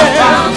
yeah.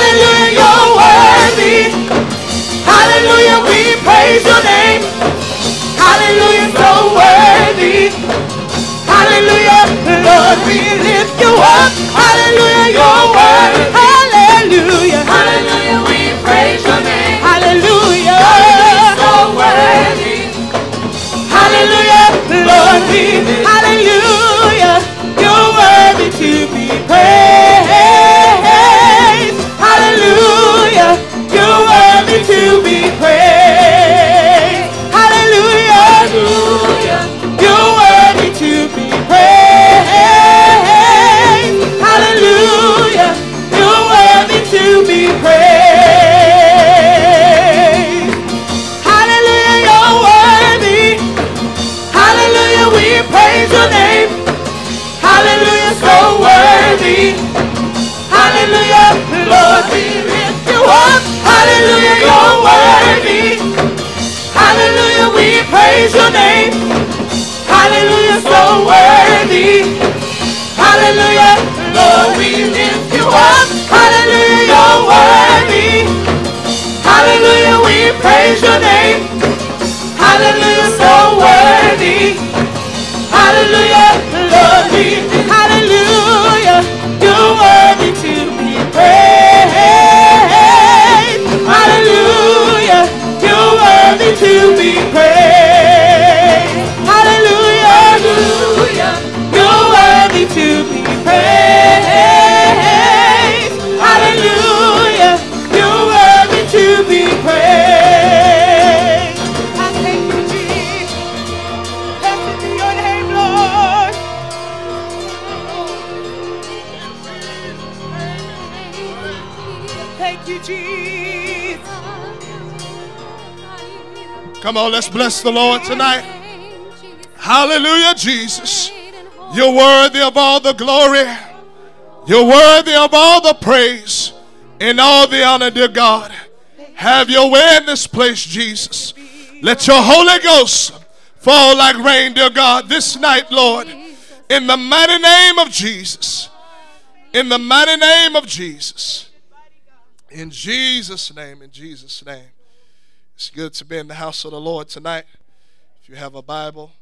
Hallelujah, worthy. Hallelujah, we praise your name. Hallelujah, so worthy. Hallelujah, Lord, we lift you up. Hallelujah, you're worthy. Hallelujah, you're worthy. Hallelujah, we praise your name. Hallelujah, so worthy. Hallelujah, Lord, we lift you up. Hallelujah, you're worthy. Hallelujah, we praise your name. Hallelujah, so worthy. Hallelujah, Lord, we Hallelujah, you're worthy to let's bless the Lord tonight. Hallelujah, Jesus. You're worthy of all the glory. You're worthy of all the praise and all the honor, dear God. Have your way in this place, Jesus. Let your Holy Ghost fall like rain, dear God, this night, Lord. In the mighty name of Jesus. In the mighty name of Jesus. In Jesus' name, in Jesus' name. It's good to be in the house of the Lord tonight. If you have a Bible,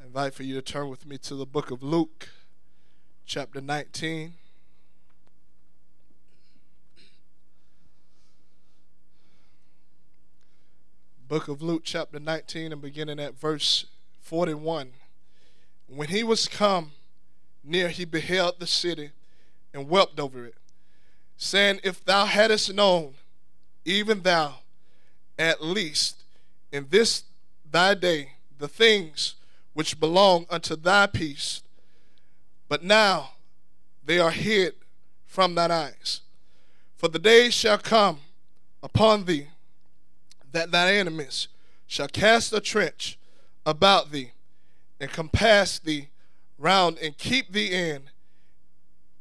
I invite for you to turn with me to the book of Luke, chapter 19. Book of Luke, chapter 19, and beginning at verse 41. When he was come near, he beheld the city and wept over it, saying, If thou hadst known, even thou, at least in this thy day the things which belong unto thy peace, but now they are hid from thine eyes. For the days shall come upon thee, that thy enemies shall cast a trench about thee, and compass thee round, and keep thee in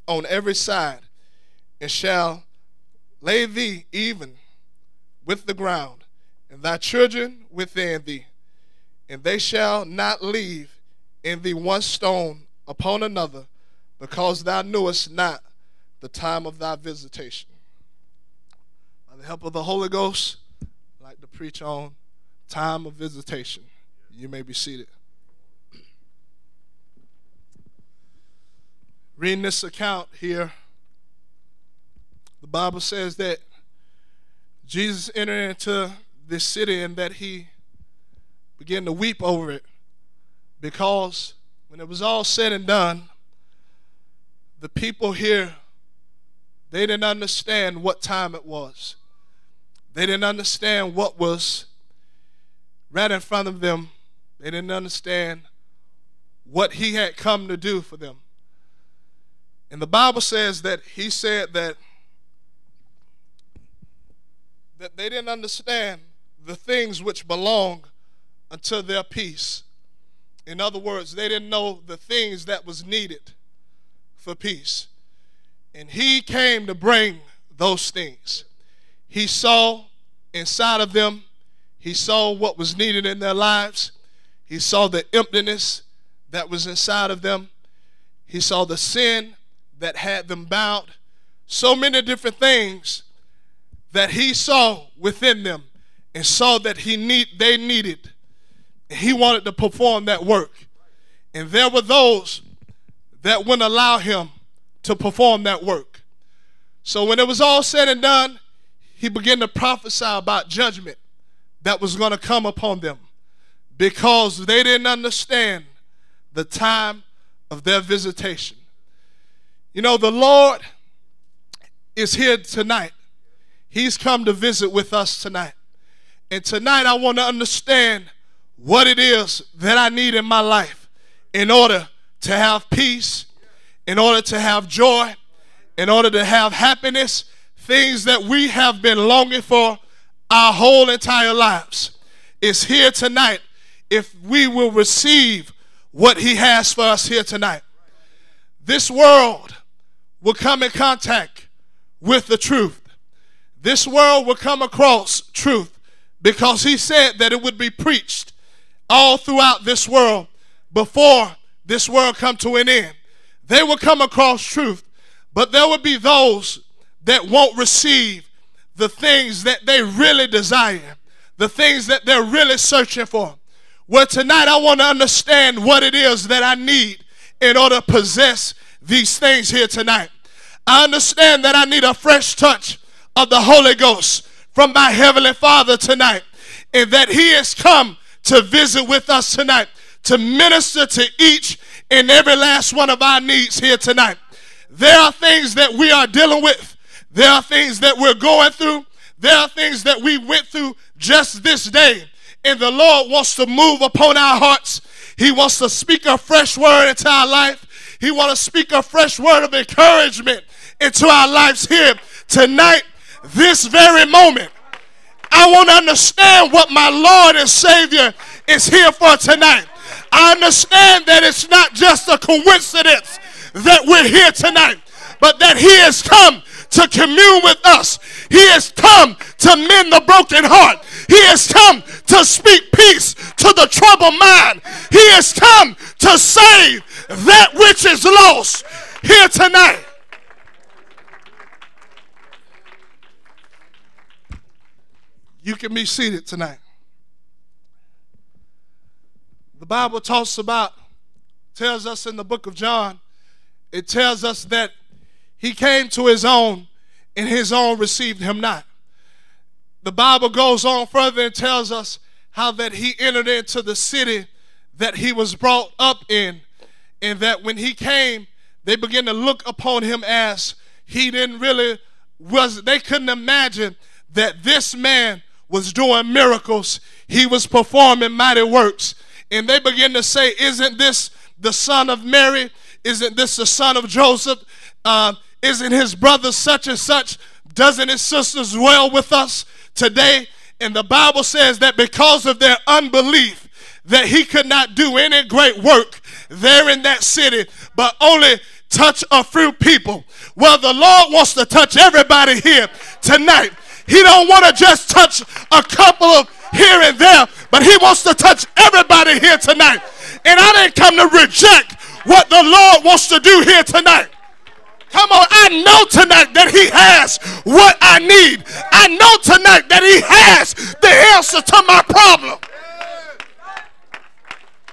on every side, and shall lay thee even with the ground, and thy children within thee, and they shall not leave in thee one stone upon another, because thou knewest not the time of thy visitation. By the help of the Holy Ghost, I'd like to preach on time of visitation. You may be seated. Reading this account here, the Bible says that Jesus entered into this city and that he began to weep over it because when it was all said and done, the people here, they didn't understand what time it was. They didn't understand what was right in front of them. They didn't understand what he had come to do for them. And the Bible says that he said that that they didn't understand the things which belong unto their peace. In other words, they didn't know the things that was needed for peace. And he came to bring those things. He saw inside of them, he saw what was needed in their lives. He saw the emptiness that was inside of them. He saw the sin that had them bound. So many different things that he saw within them and saw that he need they needed. He wanted to perform that work. And there were those that wouldn't allow him to perform that work. So when it was all said and done, he began to prophesy about judgment that was going to come upon them because they didn't understand the time of their visitation. You know, the Lord is here tonight He's come to visit with us tonight. And tonight I want to understand what it is that I need in my life in order to have peace, in order to have joy, in order to have happiness, things that we have been longing for our whole entire lives. Is here tonight if we will receive what He has for us here tonight. This world will come in contact with the truth this world will come across truth because he said that it would be preached all throughout this world before this world come to an end. They will come across truth, but there will be those that won't receive the things that they really desire, the things that they're really searching for. Well, tonight I want to understand what it is that I need in order to possess these things here tonight. I understand that I need a fresh touch of the Holy Ghost from my Heavenly Father tonight, and that He has come to visit with us tonight, to minister to each and every last one of our needs here tonight. There are things that we are dealing with, there are things that we're going through, there are things that we went through just this day, and the Lord wants to move upon our hearts. He wants to speak a fresh word into our life. He wants to speak a fresh word of encouragement into our lives here tonight this very moment. I want to understand what my Lord and Savior is here for tonight. I understand that it's not just a coincidence that we're here tonight, but that He has come to commune with us. He has come to mend the broken heart. He has come to speak peace to the troubled mind. He has come to save that which is lost here tonight. Can be seated tonight. The Bible talks about, tells us in the book of John, it tells us that he came to his own and his own received him not. The Bible goes on further and tells us how that he entered into the city that he was brought up in, and that when he came, they began to look upon him as he didn't really was they couldn't imagine that this man was doing miracles, he was performing mighty works. And they begin to say, Isn't this the son of Mary? Isn't this the son of Joseph? Uh, isn't his brother such and such? Doesn't his sisters dwell with us? today. And the Bible says that because of their unbelief, that he could not do any great work there in that city, but only touch a few people. Well, the Lord wants to touch everybody here tonight. He don't want to just touch a couple of here and there, but he wants to touch everybody here tonight. And I didn't come to reject what the Lord wants to do here tonight. Come on, I know tonight that He has what I need. I know tonight that He has the answer to my problem.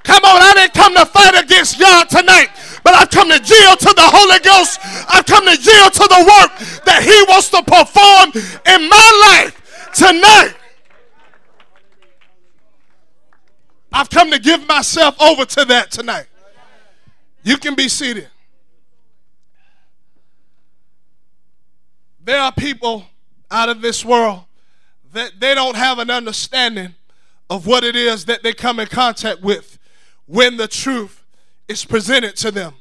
Come on, I didn't come to fight against God tonight, but I've come to yield to the Holy Ghost. I've come to yield to the work that He wants to perform in my life tonight. I've come to give myself over to that tonight. You can be seated. There are people out of this world that they don't have an understanding of what it is that they come in contact with when the truth is presented to them.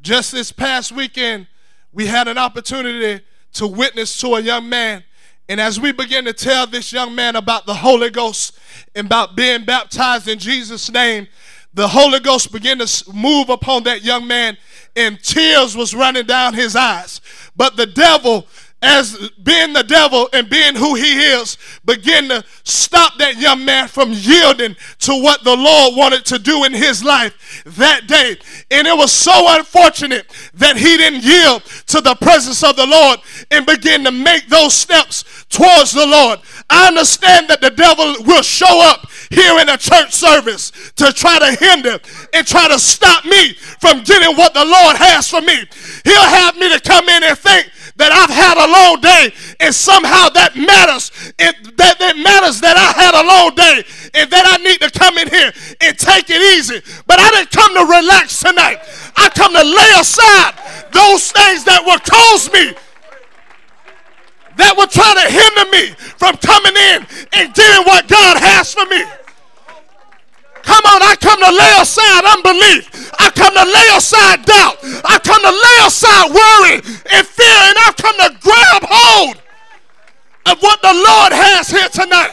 Just this past weekend, we had an opportunity to witness to a young man. And as we begin to tell this young man about the Holy Ghost and about being baptized in Jesus' name, the Holy Ghost began to move upon that young man, and tears was running down his eyes. But the devil as being the devil and being who he is, begin to stop that young man from yielding to what the Lord wanted to do in his life that day. And it was so unfortunate that he didn't yield to the presence of the Lord and begin to make those steps towards the Lord. I understand that the devil will show up here in a church service to try to hinder and try to stop me from getting what the Lord has for me. He'll have me to come in and think that I've had a long day, and somehow that matters. It, that, that matters that I had a long day, and that I need to come in here and take it easy. But I didn't come to relax tonight. I come to lay aside those things that will cause me that will try to hinder me from coming in and doing what God has for me. Come on, I come to lay aside unbelief. I come to lay aside doubt. I come to lay aside worry and fear, and I come to grab hold of what the Lord has here tonight.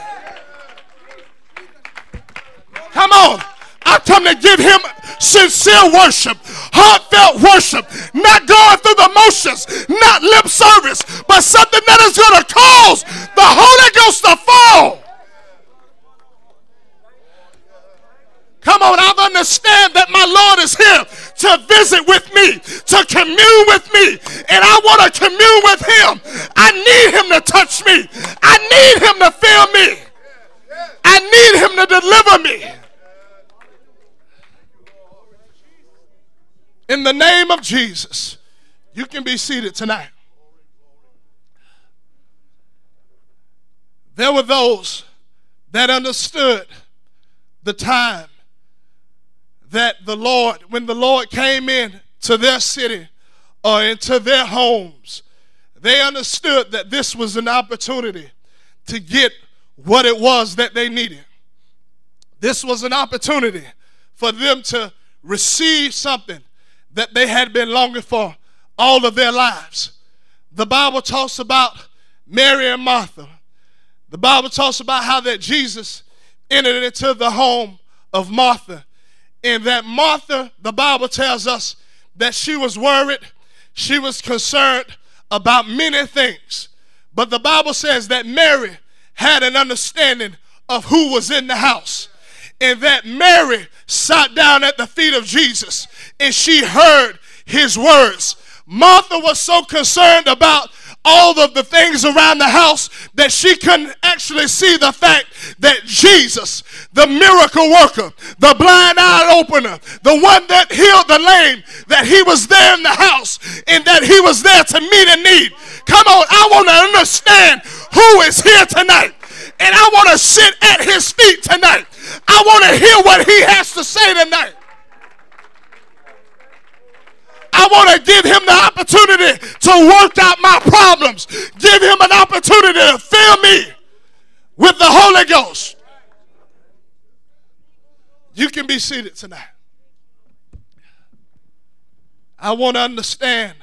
Come on. I come to give him sincere worship, heartfelt worship, not going through the motions, not lip service, but something that is going to cause the Holy Ghost to fall. Come on, I understand that my Lord is here to visit with me, to commune with me, and I want to commune with Him. I need Him to touch me, I need Him to fill me, I need Him to deliver me. In the name of Jesus, you can be seated tonight. There were those that understood the time that the Lord, when the Lord came in to their city uh, or into their homes, they understood that this was an opportunity to get what it was that they needed. This was an opportunity for them to receive something that they had been longing for all of their lives. The Bible talks about Mary and Martha. The Bible talks about how that Jesus entered into the home of Martha and that Martha, the Bible tells us that she was worried, she was concerned about many things. But the Bible says that Mary had an understanding of who was in the house. And that Mary sat down at the feet of Jesus and she heard his words. Martha was so concerned about all of the things around the house that she couldn't actually see the fact that Jesus, the miracle worker, the blind eye opener, the one that healed the lame, that he was there in the house and that he was there to meet a need. Come on, I want to understand who is here tonight. And I want to sit at his feet tonight. I want to hear what he has to say tonight. I want to give him the opportunity to work out my problems. Give him an opportunity to fill me with the Holy Ghost. You can be seated tonight. I want to understand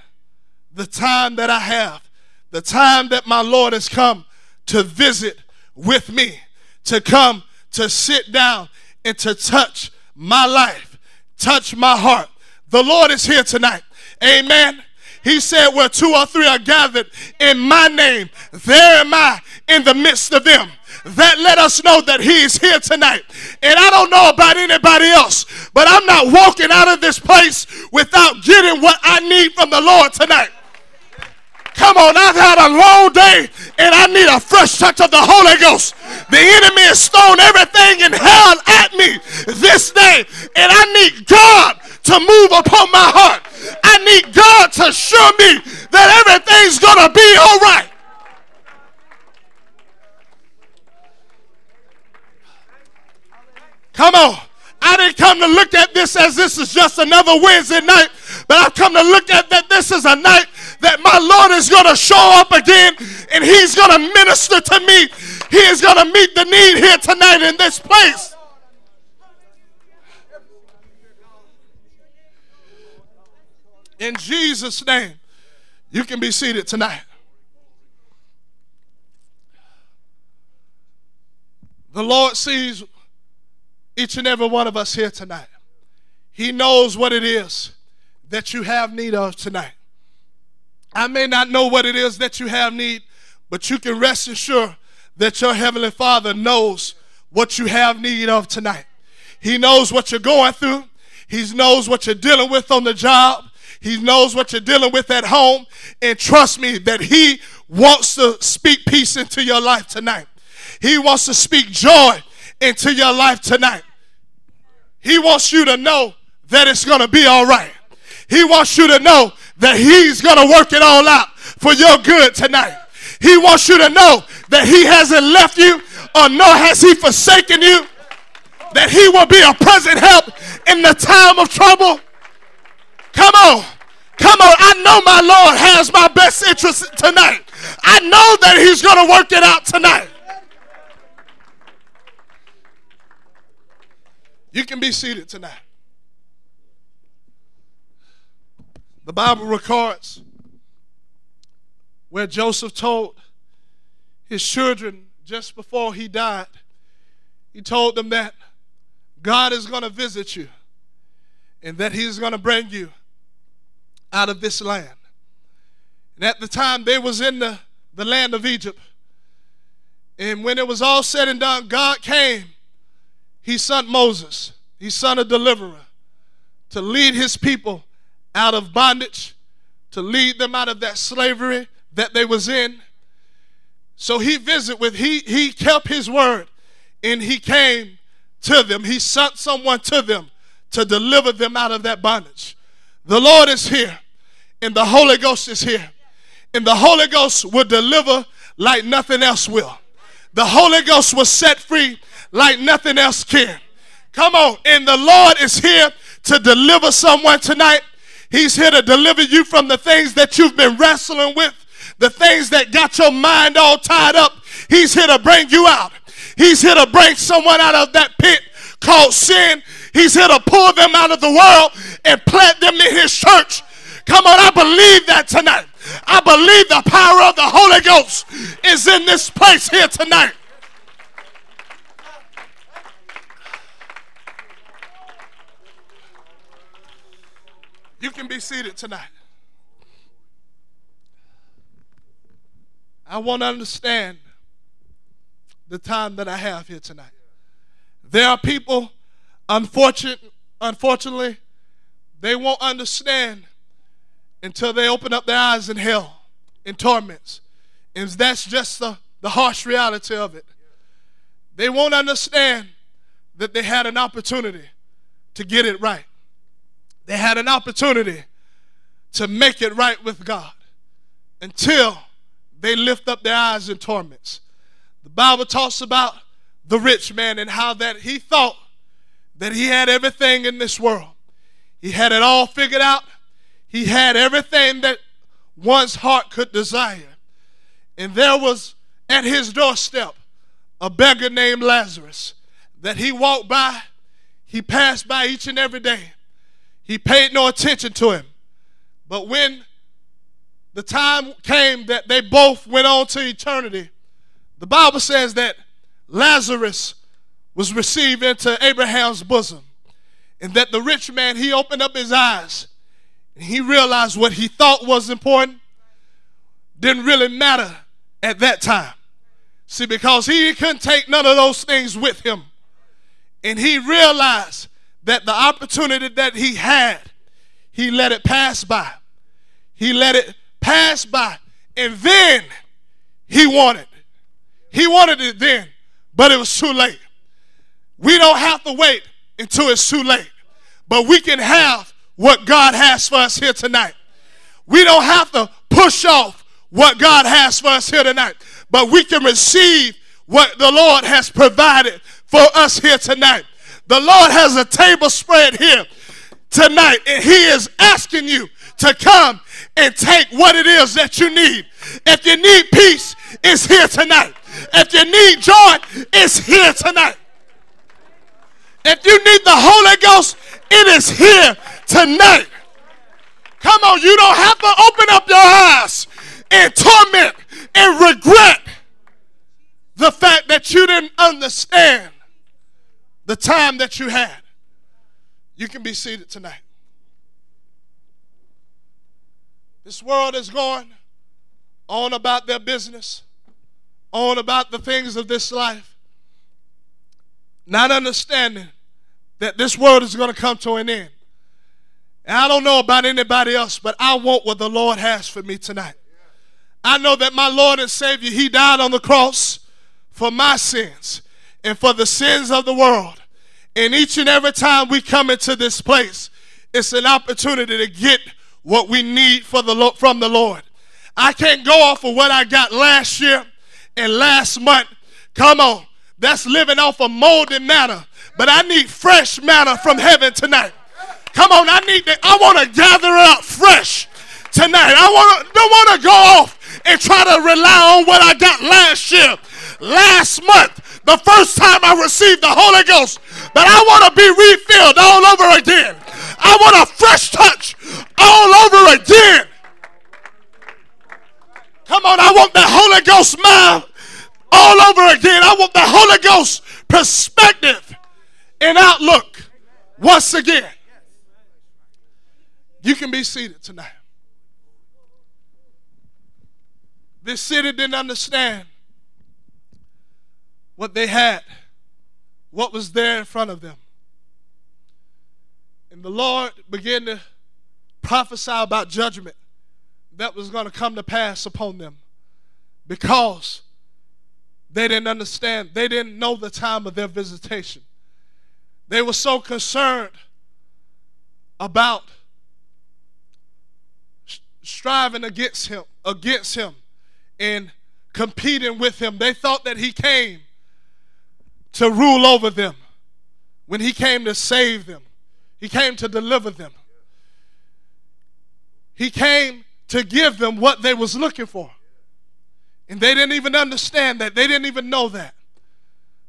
the time that I have, the time that my Lord has come to visit with me to come to sit down and to touch my life, touch my heart. The Lord is here tonight. Amen. He said, Where two or three are gathered in my name, there am I in the midst of them. That let us know that He is here tonight. And I don't know about anybody else, but I'm not walking out of this place without getting what I need from the Lord tonight. Come on, I've had a long day and I need a fresh touch of the Holy Ghost. The enemy has thrown everything in hell at me this day, and I need God to move upon my heart. I need God to show me that everything's going to be all right. Come on. I didn't come to look at this as this is just another Wednesday night, but I've come to look at that this is a night that my Lord is going to show up again and He's going to minister to me. He is going to meet the need here tonight in this place. In Jesus' name, you can be seated tonight. The Lord sees each and every one of us here tonight. He knows what it is that you have need of tonight. I may not know what it is that you have need, but you can rest assured that your Heavenly Father knows what you have need of tonight. He knows what you're going through. He knows what you're dealing with on the job. He knows what you're dealing with at home. And trust me that He wants to speak peace into your life tonight. He wants to speak joy into your life tonight. He wants you to know that it's going to be all right. He wants you to know that He's going to work it all out for your good tonight. He wants you to know that He hasn't left you or nor has He forsaken you, that He will be a present help in the time of trouble. Come on. Come on. I know my Lord has my best interest tonight. I know that He's going to work it out tonight. You can be seated tonight. The Bible records where Joseph told his children just before he died, he told them that God is going to visit you and that he's going to bring you out of this land. And at the time they was in the, the land of Egypt. And when it was all said and done, God came he sent Moses, he sent a deliverer to lead his people out of bondage, to lead them out of that slavery that they was in. So he visited with, he, he kept his word and he came to them. He sent someone to them to deliver them out of that bondage. The Lord is here and the Holy Ghost is here. And the Holy Ghost will deliver like nothing else will. The Holy Ghost will set free like nothing else can. Come on. And the Lord is here to deliver someone tonight. He's here to deliver you from the things that you've been wrestling with, the things that got your mind all tied up. He's here to bring you out. He's here to bring someone out of that pit called sin. He's here to pull them out of the world and plant them in his church. Come on, I believe that tonight. I believe the power of the Holy Ghost is in this place here tonight. You can be seated tonight. I want to understand the time that I have here tonight. There are people, unfortunate, unfortunately, they won't understand until they open up their eyes in hell, in torments. And that's just the, the harsh reality of it. They won't understand that they had an opportunity to get it right. They had an opportunity to make it right with God until they lift up their eyes in torments. The Bible talks about the rich man and how that he thought that he had everything in this world. He had it all figured out. He had everything that one's heart could desire. And there was at his doorstep a beggar named Lazarus that he walked by, he passed by each and every day. He paid no attention to him. But when the time came that they both went on to eternity, the Bible says that Lazarus was received into Abraham's bosom. And that the rich man, he opened up his eyes and he realized what he thought was important didn't really matter at that time. See, because he couldn't take none of those things with him. And he realized that the opportunity that he had, he let it pass by. He let it pass by. And then he wanted. He wanted it then, but it was too late. We don't have to wait until it's too late. But we can have what God has for us here tonight. We don't have to push off what God has for us here tonight, but we can receive what the Lord has provided for us here tonight. The Lord has a table spread here tonight, and He is asking you to come and take what it is that you need. If you need peace, it's here tonight. If you need joy, it's here tonight. If you need the Holy Ghost, it is here tonight. Come on, you don't have to open up your eyes and torment and regret the fact that you didn't understand the time that you had. You can be seated tonight. This world is going on about their business, on about the things of this life, not understanding that this world is going to come to an end. And I don't know about anybody else, but I want what the Lord has for me tonight. I know that my Lord and Savior, He died on the cross for my sins and for the sins of the world. And each and every time we come into this place, it's an opportunity to get what we need for the, from the Lord. I can't go off of what I got last year and last month. Come on. That's living off of moldy matter. But I need fresh manna from heaven tonight. Come on, I need to, I want to gather it up fresh tonight. I want don't want to go off and try to rely on what I got last year, last month, the first time I received the Holy Ghost. But I want to be refilled all over again. I want a fresh touch all over again. Come on, I want the Holy Ghost mind all over again. I want the Holy Ghost perspective and outlook once again. You can be seated tonight. This city didn't understand what they had, what was there in front of them. And the Lord began to prophesy about judgment that was going to come to pass upon them because they didn't understand, they didn't know the time of their visitation. They were so concerned about striving against him, against him, and competing with him. They thought that he came to rule over them when he came to save them. He came to deliver them. He came to give them what they was looking for. And they didn't even understand that. They didn't even know that.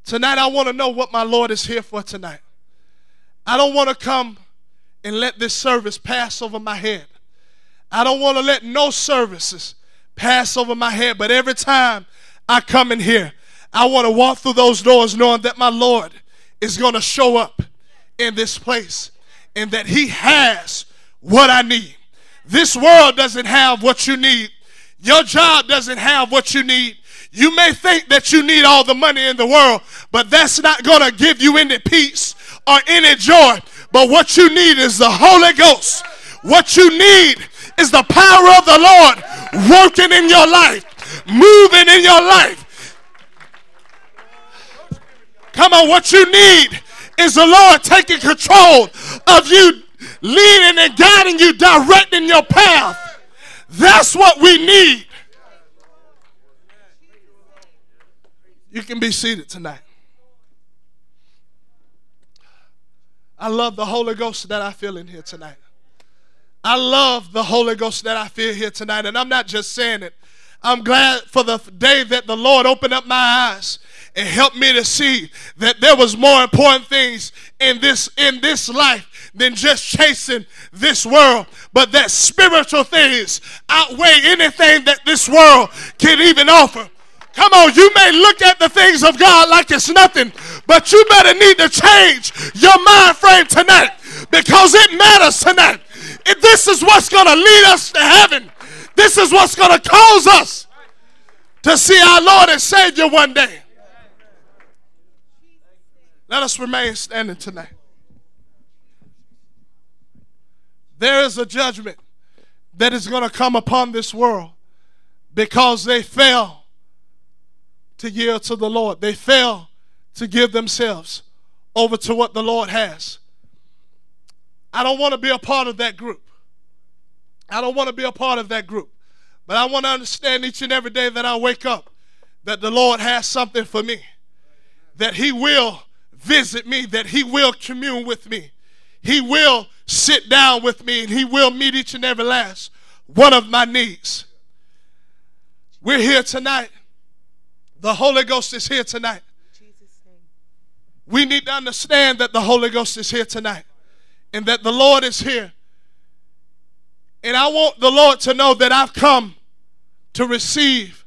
Tonight I want to know what my Lord is here for tonight. I don't want to come and let this service pass over my head. I don't want to let no services pass over my head, but every time I come in here, I want to walk through those doors knowing that my Lord is going to show up in this place and that He has what I need. This world doesn't have what you need. Your job doesn't have what you need. You may think that you need all the money in the world, but that's not going to give you any peace or any joy. But what you need is the Holy Ghost. What you need is the power of the Lord working in your life, moving in your life. Come on, what you need is the Lord taking control of you, leading and guiding you, directing your path. That's what we need. You can be seated tonight. I love the Holy Ghost that I feel in here tonight. I love the Holy Ghost that I feel here tonight. And I'm not just saying it. I'm glad for the day that the Lord opened up my eyes and helped me to see that there was more important things in this in this life than just chasing this world, but that spiritual things outweigh anything that this world can even offer. Come on, you may look at the things of God like it's nothing, but you better need to change your mind frame tonight because it matters tonight. If This is what's going to lead us to heaven. This is what's going to cause us to see our Lord and Savior one day. Let us remain standing tonight. There is a judgment that is going to come upon this world because they fail to yield to the Lord. They fail to give themselves over to what the Lord has. I don't want to be a part of that group. I don't want to be a part of that group. But I want to understand each and every day that I wake up that the Lord has something for me, that He will visit me, that He will commune with me, He will sit down with me, and He will meet each and every last one of my needs. We're here tonight. The Holy Ghost is here tonight. We need to understand that the Holy Ghost is here tonight and that the Lord is here. And I want the Lord to know that I've come to receive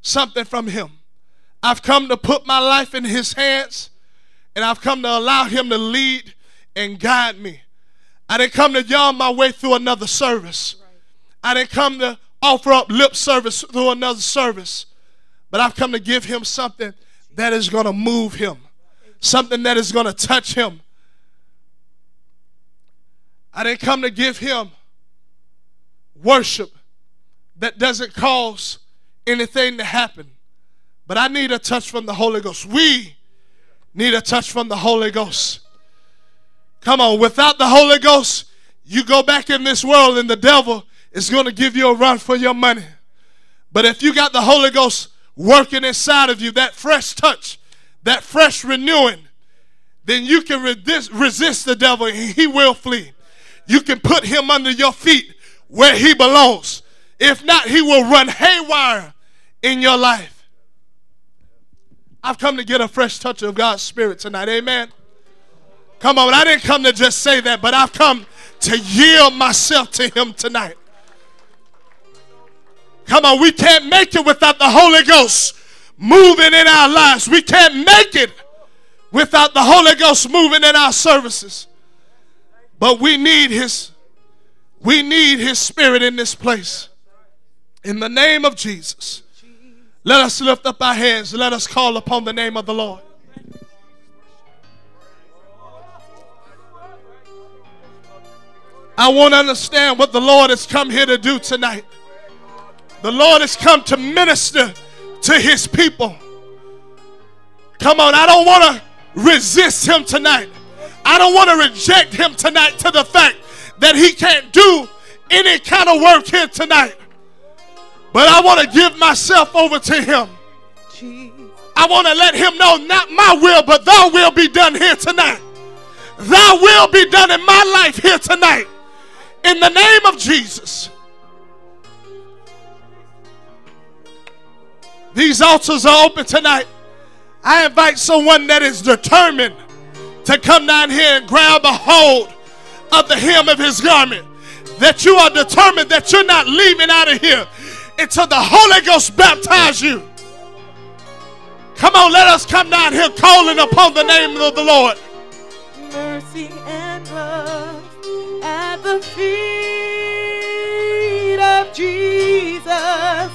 something from Him. I've come to put my life in His hands and I've come to allow Him to lead and guide me. I didn't come to yawn my way through another service. I didn't come to offer up lip service through another service. But I've come to give him something that is going to move him, something that is going to touch him. I didn't come to give him worship that doesn't cause anything to happen. But I need a touch from the Holy Ghost. We need a touch from the Holy Ghost. Come on, without the Holy Ghost, you go back in this world and the devil is going to give you a run for your money. But if you got the Holy Ghost working inside of you, that fresh touch, that fresh renewing, then you can resist, the devil and he will flee. You can put him under your feet where he belongs. If not, he will run haywire in your life. I've come to get a fresh touch of God's Spirit tonight. Amen. Come on, I didn't come to just say that, but I've come to yield myself to Him tonight. Come on, we can't make it without the Holy Ghost moving in our lives. We can't make it without the Holy Ghost moving in our services. But we need his we need his spirit in this place. In the name of Jesus. Let us lift up our hands. Let us call upon the name of the Lord. I want to understand what the Lord has come here to do tonight. The Lord has come to minister to his people. Come on, I don't want to resist him tonight. I don't want to reject him tonight to the fact that he can't do any kind of work here tonight. But I want to give myself over to him. I want to let him know not my will, but thy will be done here tonight. Thy will be done in my life here tonight. In the name of Jesus. These altars are open tonight. I invite someone that is determined to come down here and grab a hold of the hem of his garment. That you are determined that you're not leaving out of here until the Holy Ghost baptize you. Come on, let us come down here calling upon the name of the Lord. Mercy and love at the feet of Jesus.